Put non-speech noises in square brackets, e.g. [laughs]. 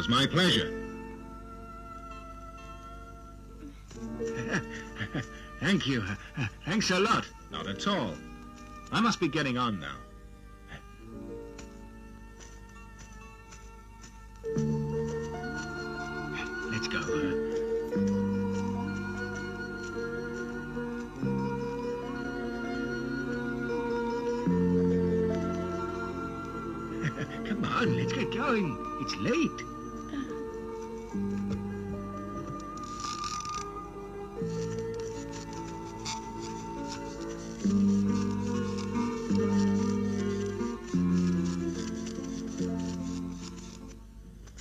was my pleasure. Thank you. Thanks a lot. Not at all. I must be getting on now. Let's go. [laughs] Come on, let's get going. It's late.